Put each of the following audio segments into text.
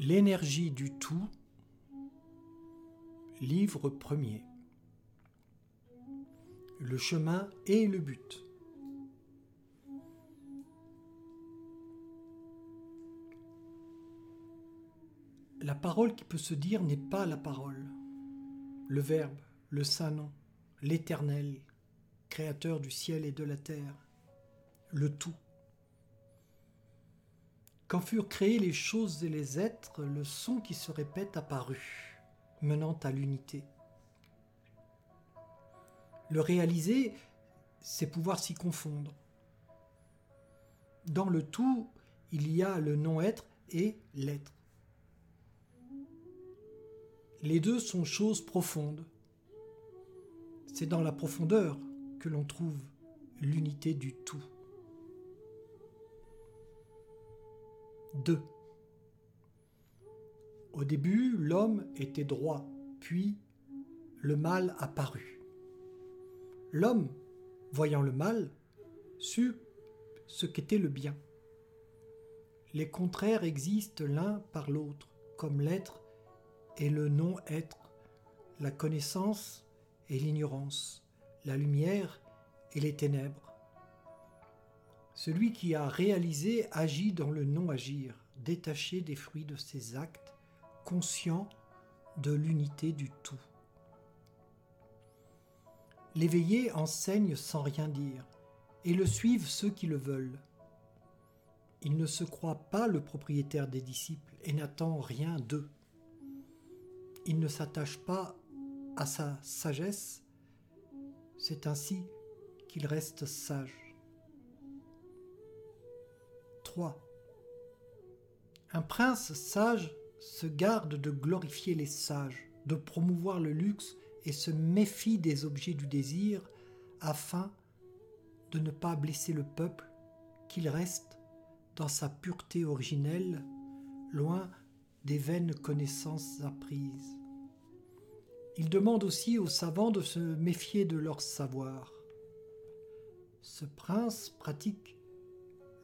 L'énergie du tout, livre premier. Le chemin et le but. La parole qui peut se dire n'est pas la parole. Le Verbe, le Saint Nom, l'Éternel, Créateur du ciel et de la terre, le tout. Quand furent créées les choses et les êtres, le son qui se répète apparut, menant à l'unité. Le réaliser, c'est pouvoir s'y confondre. Dans le tout, il y a le non-être et l'être. Les deux sont choses profondes. C'est dans la profondeur que l'on trouve l'unité du tout. 2. Au début, l'homme était droit, puis le mal apparut. L'homme, voyant le mal, sut ce qu'était le bien. Les contraires existent l'un par l'autre, comme l'être et le non-être, la connaissance et l'ignorance, la lumière et les ténèbres. Celui qui a réalisé agit dans le non-agir, détaché des fruits de ses actes, conscient de l'unité du tout. L'éveillé enseigne sans rien dire, et le suivent ceux qui le veulent. Il ne se croit pas le propriétaire des disciples et n'attend rien d'eux. Il ne s'attache pas à sa sagesse, c'est ainsi qu'il reste sage. Un prince sage se garde de glorifier les sages, de promouvoir le luxe et se méfie des objets du désir afin de ne pas blesser le peuple, qu'il reste dans sa pureté originelle, loin des vaines connaissances apprises. Il demande aussi aux savants de se méfier de leur savoir. Ce prince pratique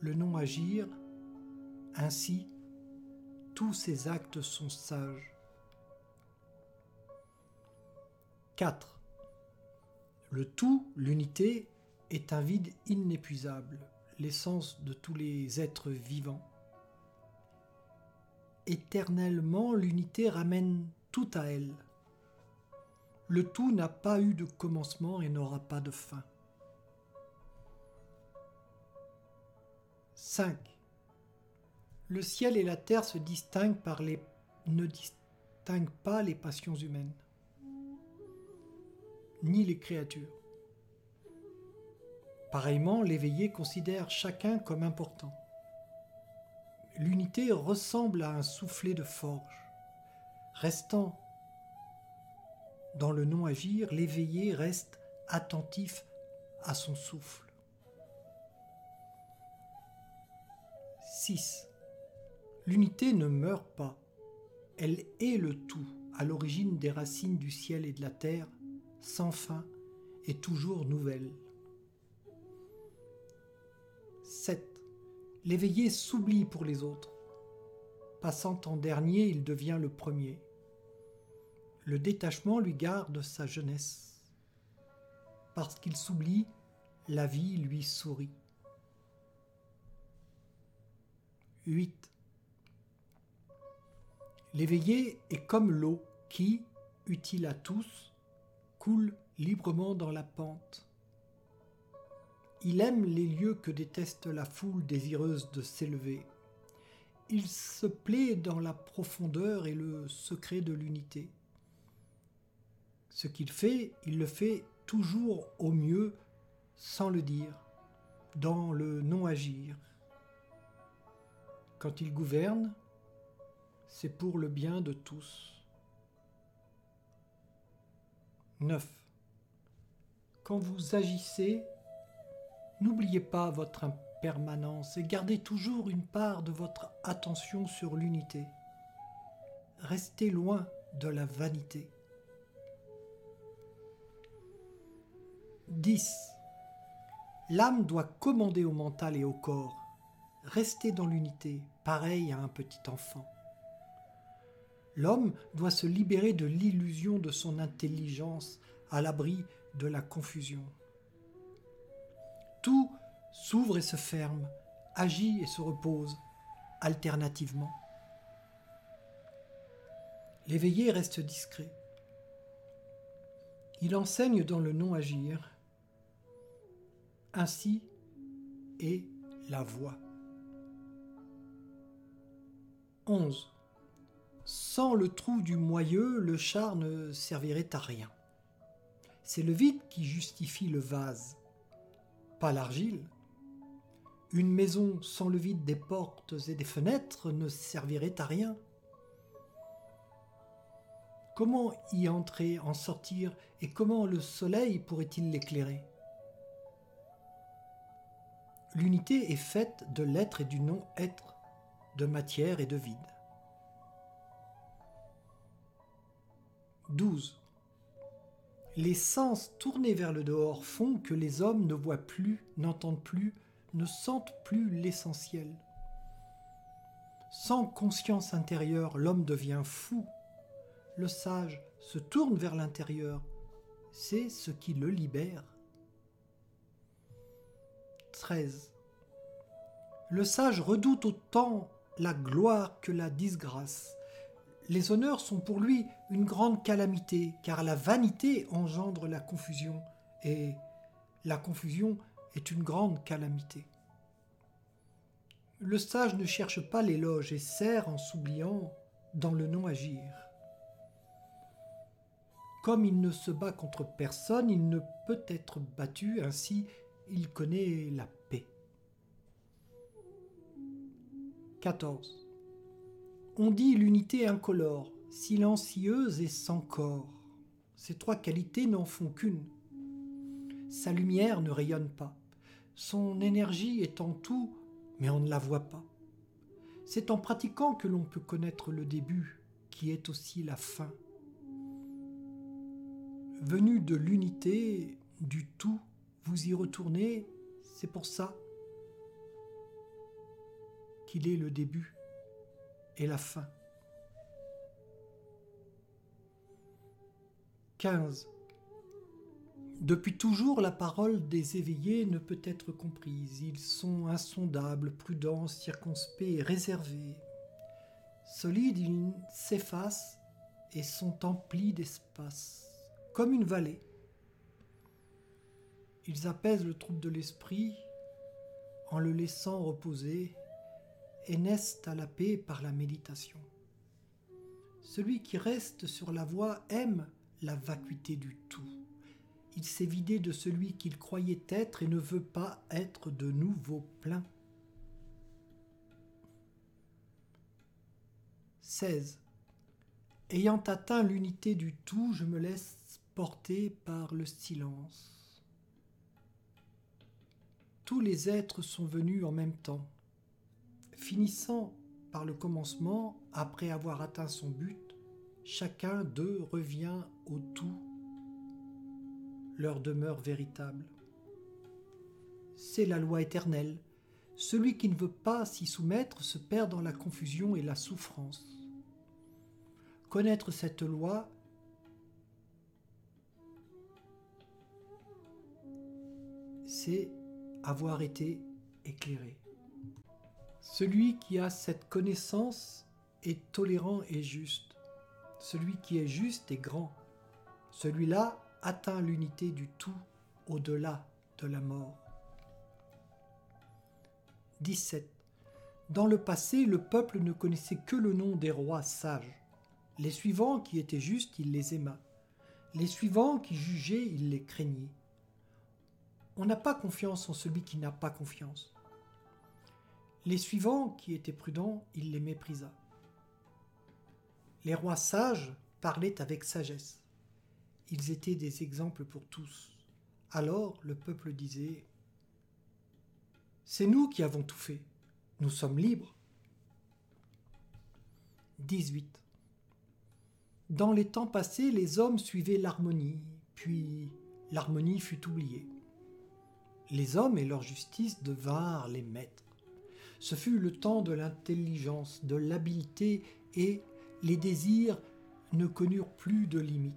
le non-agir, ainsi tous ses actes sont sages. 4. Le tout, l'unité, est un vide inépuisable, l'essence de tous les êtres vivants. Éternellement, l'unité ramène tout à elle. Le tout n'a pas eu de commencement et n'aura pas de fin. 5. Le ciel et la terre se distinguent par les ne distinguent pas les passions humaines, ni les créatures. Pareillement, l'éveillé considère chacun comme important. L'unité ressemble à un soufflet de forge. Restant dans le non-agir, l'éveillé reste attentif à son souffle. 6. L'unité ne meurt pas. Elle est le tout, à l'origine des racines du ciel et de la terre, sans fin et toujours nouvelle. 7. L'éveillé s'oublie pour les autres. Passant en dernier, il devient le premier. Le détachement lui garde sa jeunesse. Parce qu'il s'oublie, la vie lui sourit. 8. L'éveillé est comme l'eau qui, utile à tous, coule librement dans la pente. Il aime les lieux que déteste la foule désireuse de s'élever. Il se plaît dans la profondeur et le secret de l'unité. Ce qu'il fait, il le fait toujours au mieux sans le dire, dans le non-agir. Quand il gouverne, c'est pour le bien de tous. 9. Quand vous agissez, n'oubliez pas votre impermanence et gardez toujours une part de votre attention sur l'unité. Restez loin de la vanité. 10. L'âme doit commander au mental et au corps. Restez dans l'unité, pareil à un petit enfant. L'homme doit se libérer de l'illusion de son intelligence à l'abri de la confusion. Tout s'ouvre et se ferme, agit et se repose, alternativement. L'éveillé reste discret. Il enseigne dans le non-agir. Ainsi est la voix. 11. Sans le trou du moyeu, le char ne servirait à rien. C'est le vide qui justifie le vase, pas l'argile. Une maison sans le vide des portes et des fenêtres ne servirait à rien. Comment y entrer, en sortir, et comment le soleil pourrait-il l'éclairer? L'unité est faite de l'être et du non-être, de matière et de vide. 12. Les sens tournés vers le dehors font que les hommes ne voient plus, n'entendent plus, ne sentent plus l'essentiel. Sans conscience intérieure, l'homme devient fou. Le sage se tourne vers l'intérieur. C'est ce qui le libère. 13. Le sage redoute autant la gloire que la disgrâce les honneurs sont pour lui une grande calamité, car la vanité engendre la confusion, et la confusion est une grande calamité. Le sage ne cherche pas l'éloge et sert en s'oubliant dans le non-agir. Comme il ne se bat contre personne, il ne peut être battu, ainsi il connaît la 14. On dit l'unité incolore, silencieuse et sans corps. Ces trois qualités n'en font qu'une. Sa lumière ne rayonne pas. Son énergie est en tout, mais on ne la voit pas. C'est en pratiquant que l'on peut connaître le début, qui est aussi la fin. Venu de l'unité, du tout, vous y retournez, c'est pour ça qu'il est le début et la fin. 15. Depuis toujours, la parole des éveillés ne peut être comprise. Ils sont insondables, prudents, circonspects et réservés. Solides, ils s'effacent et sont emplis d'espace, comme une vallée. Ils apaisent le trouble de l'esprit en le laissant reposer et naissent à la paix par la méditation. Celui qui reste sur la voie aime la vacuité du tout. Il s'est vidé de celui qu'il croyait être et ne veut pas être de nouveau plein. 16. Ayant atteint l'unité du tout, je me laisse porter par le silence. Tous les êtres sont venus en même temps finissant par le commencement, après avoir atteint son but, chacun d'eux revient au tout, leur demeure véritable. C'est la loi éternelle. Celui qui ne veut pas s'y soumettre se perd dans la confusion et la souffrance. Connaître cette loi, c'est avoir été éclairé. Celui qui a cette connaissance est tolérant et juste. Celui qui est juste est grand. Celui-là atteint l'unité du tout au-delà de la mort. 17. Dans le passé, le peuple ne connaissait que le nom des rois sages. Les suivants qui étaient justes, il les aima. Les suivants qui jugeaient, il les craignait. On n'a pas confiance en celui qui n'a pas confiance. Les suivants, qui étaient prudents, il les méprisa. Les rois sages parlaient avec sagesse. Ils étaient des exemples pour tous. Alors le peuple disait C'est nous qui avons tout fait. Nous sommes libres. 18. Dans les temps passés, les hommes suivaient l'harmonie, puis l'harmonie fut oubliée. Les hommes et leur justice devinrent les maîtres. Ce fut le temps de l'intelligence, de l'habileté et les désirs ne connurent plus de limites.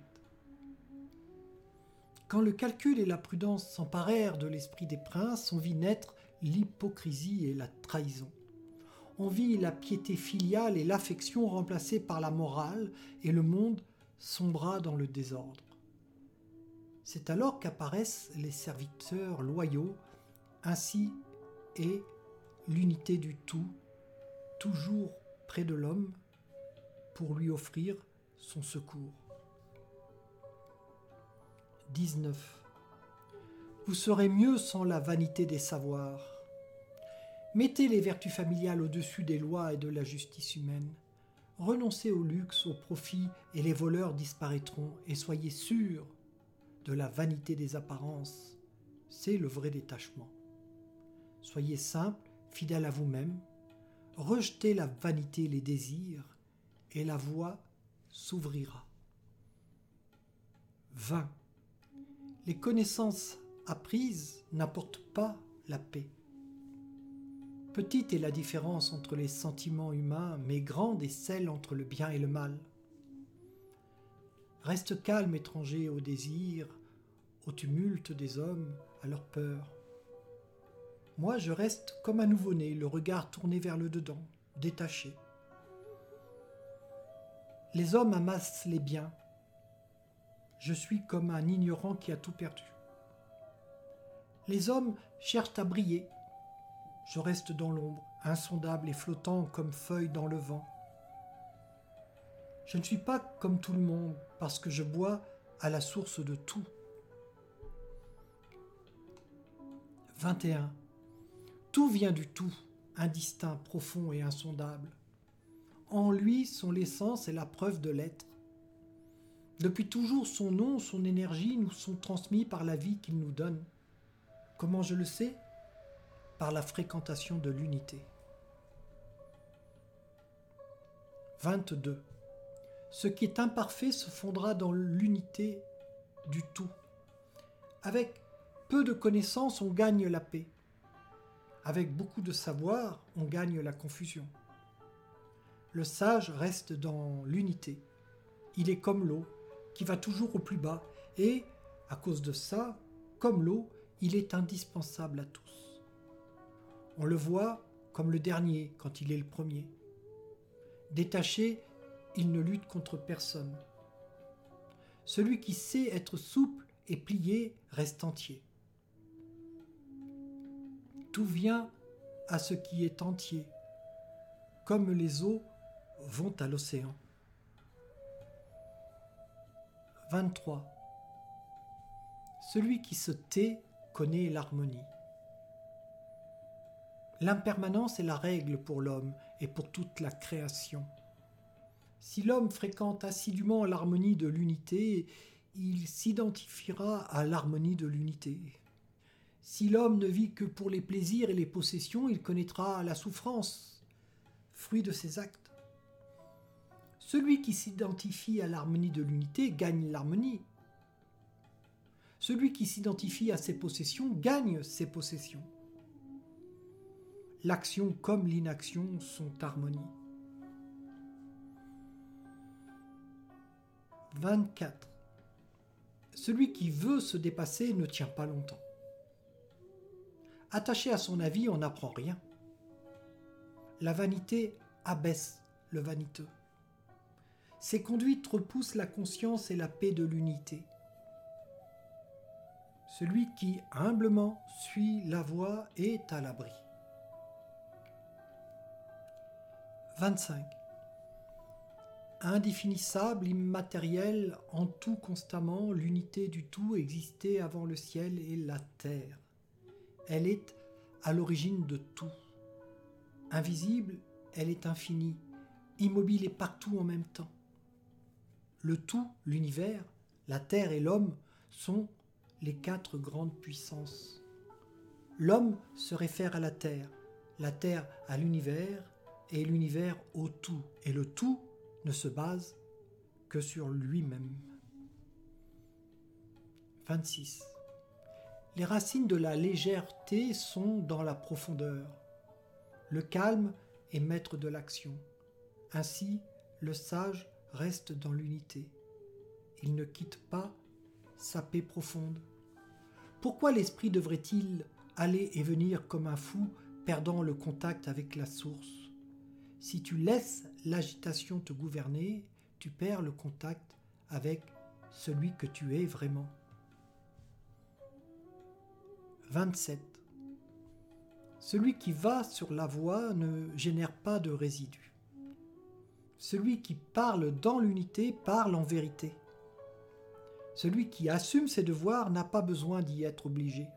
Quand le calcul et la prudence s'emparèrent de l'esprit des princes, on vit naître l'hypocrisie et la trahison. On vit la piété filiale et l'affection remplacées par la morale, et le monde sombra dans le désordre. C'est alors qu'apparaissent les serviteurs loyaux, ainsi est l'unité du tout, toujours près de l'homme, pour lui offrir son secours. 19. Vous serez mieux sans la vanité des savoirs. Mettez les vertus familiales au-dessus des lois et de la justice humaine. Renoncez au luxe, au profit, et les voleurs disparaîtront, et soyez sûrs de la vanité des apparences. C'est le vrai détachement. Soyez simple, fidèle à vous-même, rejetez la vanité les désirs, et la voie s'ouvrira. 20. Les connaissances apprises n'apportent pas la paix. Petite est la différence entre les sentiments humains, mais grande est celle entre le bien et le mal. Reste calme, étranger, au désir, au tumulte des hommes, à leur peur. Moi, je reste comme un nouveau-né, le regard tourné vers le dedans, détaché. Les hommes amassent les biens. Je suis comme un ignorant qui a tout perdu. Les hommes cherchent à briller, je reste dans l'ombre, insondable et flottant comme feuille dans le vent. Je ne suis pas comme tout le monde parce que je bois à la source de tout. 21. Tout vient du tout, indistinct, profond et insondable. En lui sont l'essence et la preuve de l'être. Depuis toujours, son nom, son énergie nous sont transmis par la vie qu'il nous donne. Comment je le sais? Par la fréquentation de l'unité. 22. Ce qui est imparfait se fondra dans l'unité du tout. Avec peu de connaissances, on gagne la paix. Avec beaucoup de savoir, on gagne la confusion. Le sage reste dans l'unité. Il est comme l'eau, qui va toujours au plus bas, et, à cause de ça, comme l'eau, il est indispensable à tous. On le voit comme le dernier quand il est le premier. Détaché, il ne lutte contre personne. Celui qui sait être souple et plié reste entier. Tout vient à ce qui est entier, comme les eaux vont à l'océan. 23. Celui qui se tait connaît l'harmonie. L'impermanence est la règle pour l'homme et pour toute la création. Si l'homme fréquente assidûment l'harmonie de l'unité, il s'identifiera à l'harmonie de l'unité. Si l'homme ne vit que pour les plaisirs et les possessions, il connaîtra la souffrance, fruit de ses actes. Celui qui s'identifie à l'harmonie de l'unité gagne l'harmonie. Celui qui s'identifie à ses possessions gagne ses possessions l'action comme l'inaction sont harmonie. 24. Celui qui veut se dépasser ne tient pas longtemps. Attaché à son avis, on n'apprend rien. La vanité abaisse le vaniteux. Ses conduites repoussent la conscience et la paix de l'unité. Celui qui humblement suit la voie est à l'abri. 25. Indéfinissable, immatériel, en tout constamment, l'unité du tout existait avant le ciel et la terre. Elle est à l'origine de tout. Invisible, elle est infinie, immobile et partout en même temps. Le tout, l'univers, la terre et l'homme sont les quatre grandes puissances. L'homme se réfère à la terre, la terre à l'univers et l'univers au tout, et le tout ne se base que sur lui-même. 26. Les racines de la légèreté sont dans la profondeur. Le calme est maître de l'action. Ainsi, le sage reste dans l'unité. Il ne quitte pas sa paix profonde. Pourquoi l'esprit devrait-il aller et venir comme un fou, perdant le contact avec la source? Si tu laisses l'agitation te gouverner, tu perds le contact avec celui que tu es vraiment. 27. Celui qui va sur la voie ne génère pas de résidus. Celui qui parle dans l'unité parle en vérité. Celui qui assume ses devoirs n'a pas besoin d'y être obligé.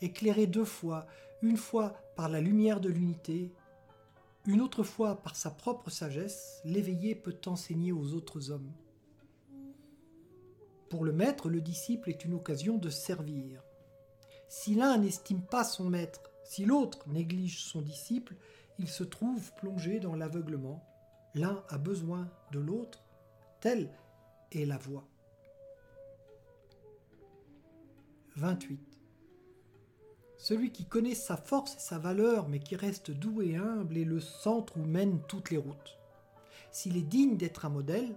Éclairé deux fois, une fois par la lumière de l'unité, une autre fois par sa propre sagesse, l'éveillé peut enseigner aux autres hommes. Pour le maître, le disciple est une occasion de servir. Si l'un n'estime pas son maître, si l'autre néglige son disciple, il se trouve plongé dans l'aveuglement. L'un a besoin de l'autre, telle est la voie. 28. Celui qui connaît sa force et sa valeur, mais qui reste doux et humble, est le centre où mènent toutes les routes. S'il est digne d'être un modèle,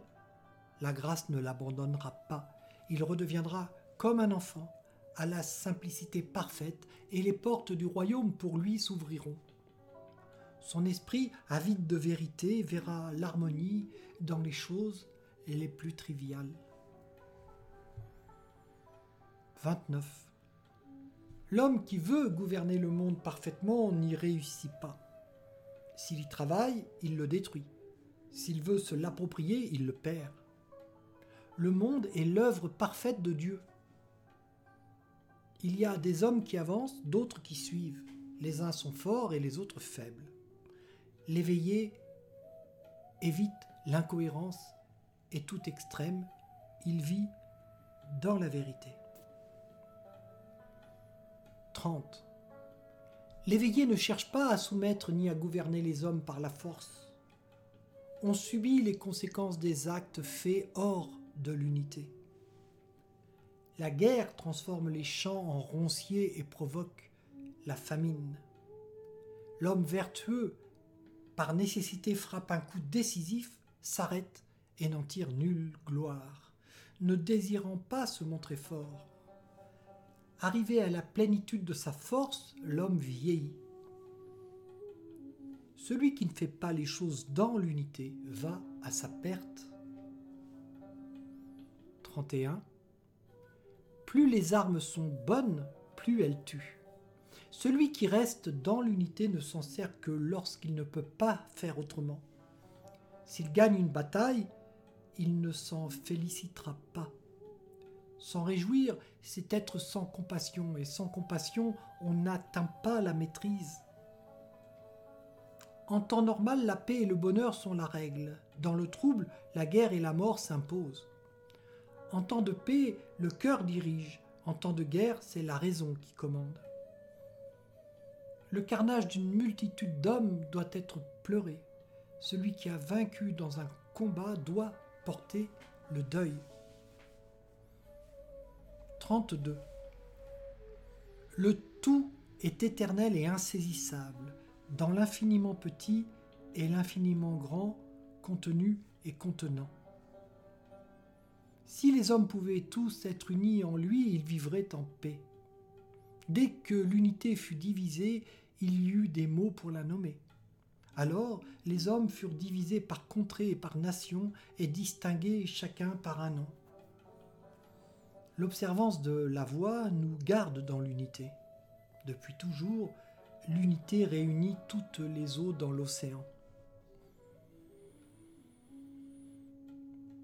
la grâce ne l'abandonnera pas. Il redeviendra comme un enfant, à la simplicité parfaite, et les portes du royaume pour lui s'ouvriront. Son esprit, avide de vérité, verra l'harmonie dans les choses les plus triviales. 29. L'homme qui veut gouverner le monde parfaitement n'y réussit pas. S'il y travaille, il le détruit. S'il veut se l'approprier, il le perd. Le monde est l'œuvre parfaite de Dieu. Il y a des hommes qui avancent, d'autres qui suivent. Les uns sont forts et les autres faibles. L'éveillé évite l'incohérence et tout extrême. Il vit dans la vérité. 30. L'éveillé ne cherche pas à soumettre ni à gouverner les hommes par la force. On subit les conséquences des actes faits hors de l'unité. La guerre transforme les champs en ronciers et provoque la famine. L'homme vertueux, par nécessité, frappe un coup décisif, s'arrête et n'en tire nulle gloire, ne désirant pas se montrer fort. Arrivé à la plénitude de sa force, l'homme vieillit. Celui qui ne fait pas les choses dans l'unité va à sa perte. 31. Plus les armes sont bonnes, plus elles tuent. Celui qui reste dans l'unité ne s'en sert que lorsqu'il ne peut pas faire autrement. S'il gagne une bataille, il ne s'en félicitera pas. S'en réjouir, c'est être sans compassion, et sans compassion, on n'atteint pas la maîtrise. En temps normal, la paix et le bonheur sont la règle. Dans le trouble, la guerre et la mort s'imposent. En temps de paix, le cœur dirige. En temps de guerre, c'est la raison qui commande. Le carnage d'une multitude d'hommes doit être pleuré. Celui qui a vaincu dans un combat doit porter le deuil. 32. Le tout est éternel et insaisissable, dans l'infiniment petit et l'infiniment grand, contenu et contenant. Si les hommes pouvaient tous être unis en lui, ils vivraient en paix. Dès que l'unité fut divisée, il y eut des mots pour la nommer. Alors les hommes furent divisés par contrées et par nations et distingués chacun par un nom. L'observance de la voix nous garde dans l'unité. Depuis toujours, l'unité réunit toutes les eaux dans l'océan.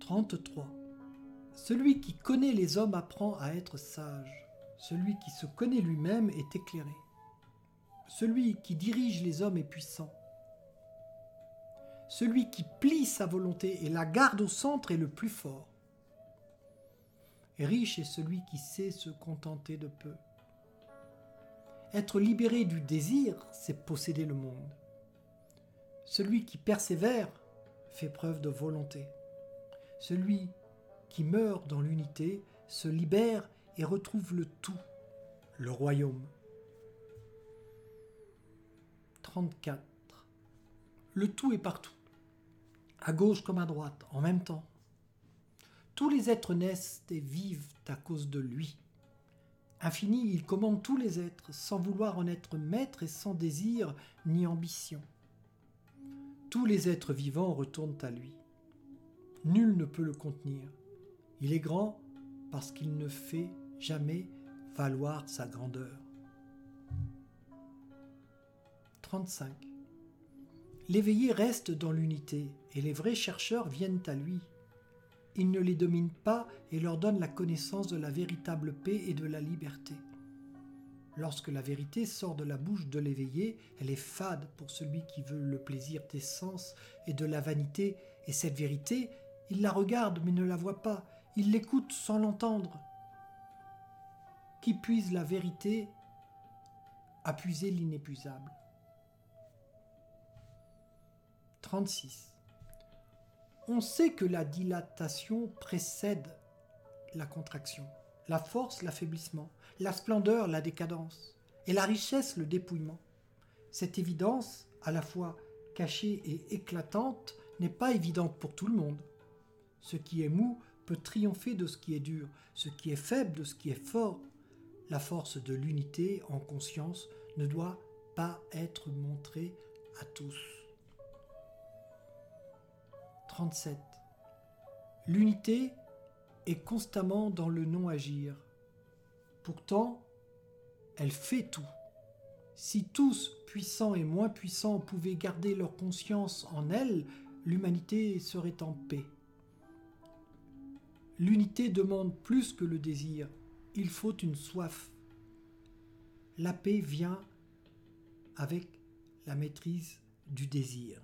33. Celui qui connaît les hommes apprend à être sage. Celui qui se connaît lui-même est éclairé. Celui qui dirige les hommes est puissant. Celui qui plie sa volonté et la garde au centre est le plus fort. Riche est celui qui sait se contenter de peu. Être libéré du désir, c'est posséder le monde. Celui qui persévère fait preuve de volonté. Celui qui meurt dans l'unité se libère et retrouve le tout, le royaume. 34. Le tout est partout. à gauche comme à droite, en même temps. Tous les êtres naissent et vivent à cause de lui. Infini, il commande tous les êtres, sans vouloir en être maître et sans désir ni ambition. Tous les êtres vivants retournent à lui. Nul ne peut le contenir. Il est grand parce qu'il ne fait jamais valoir sa grandeur. 35. L'éveillé reste dans l'unité et les vrais chercheurs viennent à lui. Il ne les domine pas et leur donne la connaissance de la véritable paix et de la liberté. Lorsque la vérité sort de la bouche de l'éveillé, elle est fade pour celui qui veut le plaisir des sens et de la vanité, et cette vérité, il la regarde mais ne la voit pas, il l'écoute sans l'entendre. Qui puise la vérité a puisé l'inépuisable. 36. On sait que la dilatation précède la contraction, la force l'affaiblissement, la splendeur la décadence, et la richesse le dépouillement. Cette évidence, à la fois cachée et éclatante, n'est pas évidente pour tout le monde. Ce qui est mou peut triompher de ce qui est dur, ce qui est faible de ce qui est fort. La force de l'unité en conscience ne doit pas être montrée à tous. 37. L'unité est constamment dans le non-agir. Pourtant, elle fait tout. Si tous, puissants et moins puissants, pouvaient garder leur conscience en elle, l'humanité serait en paix. L'unité demande plus que le désir, il faut une soif. La paix vient avec la maîtrise du désir.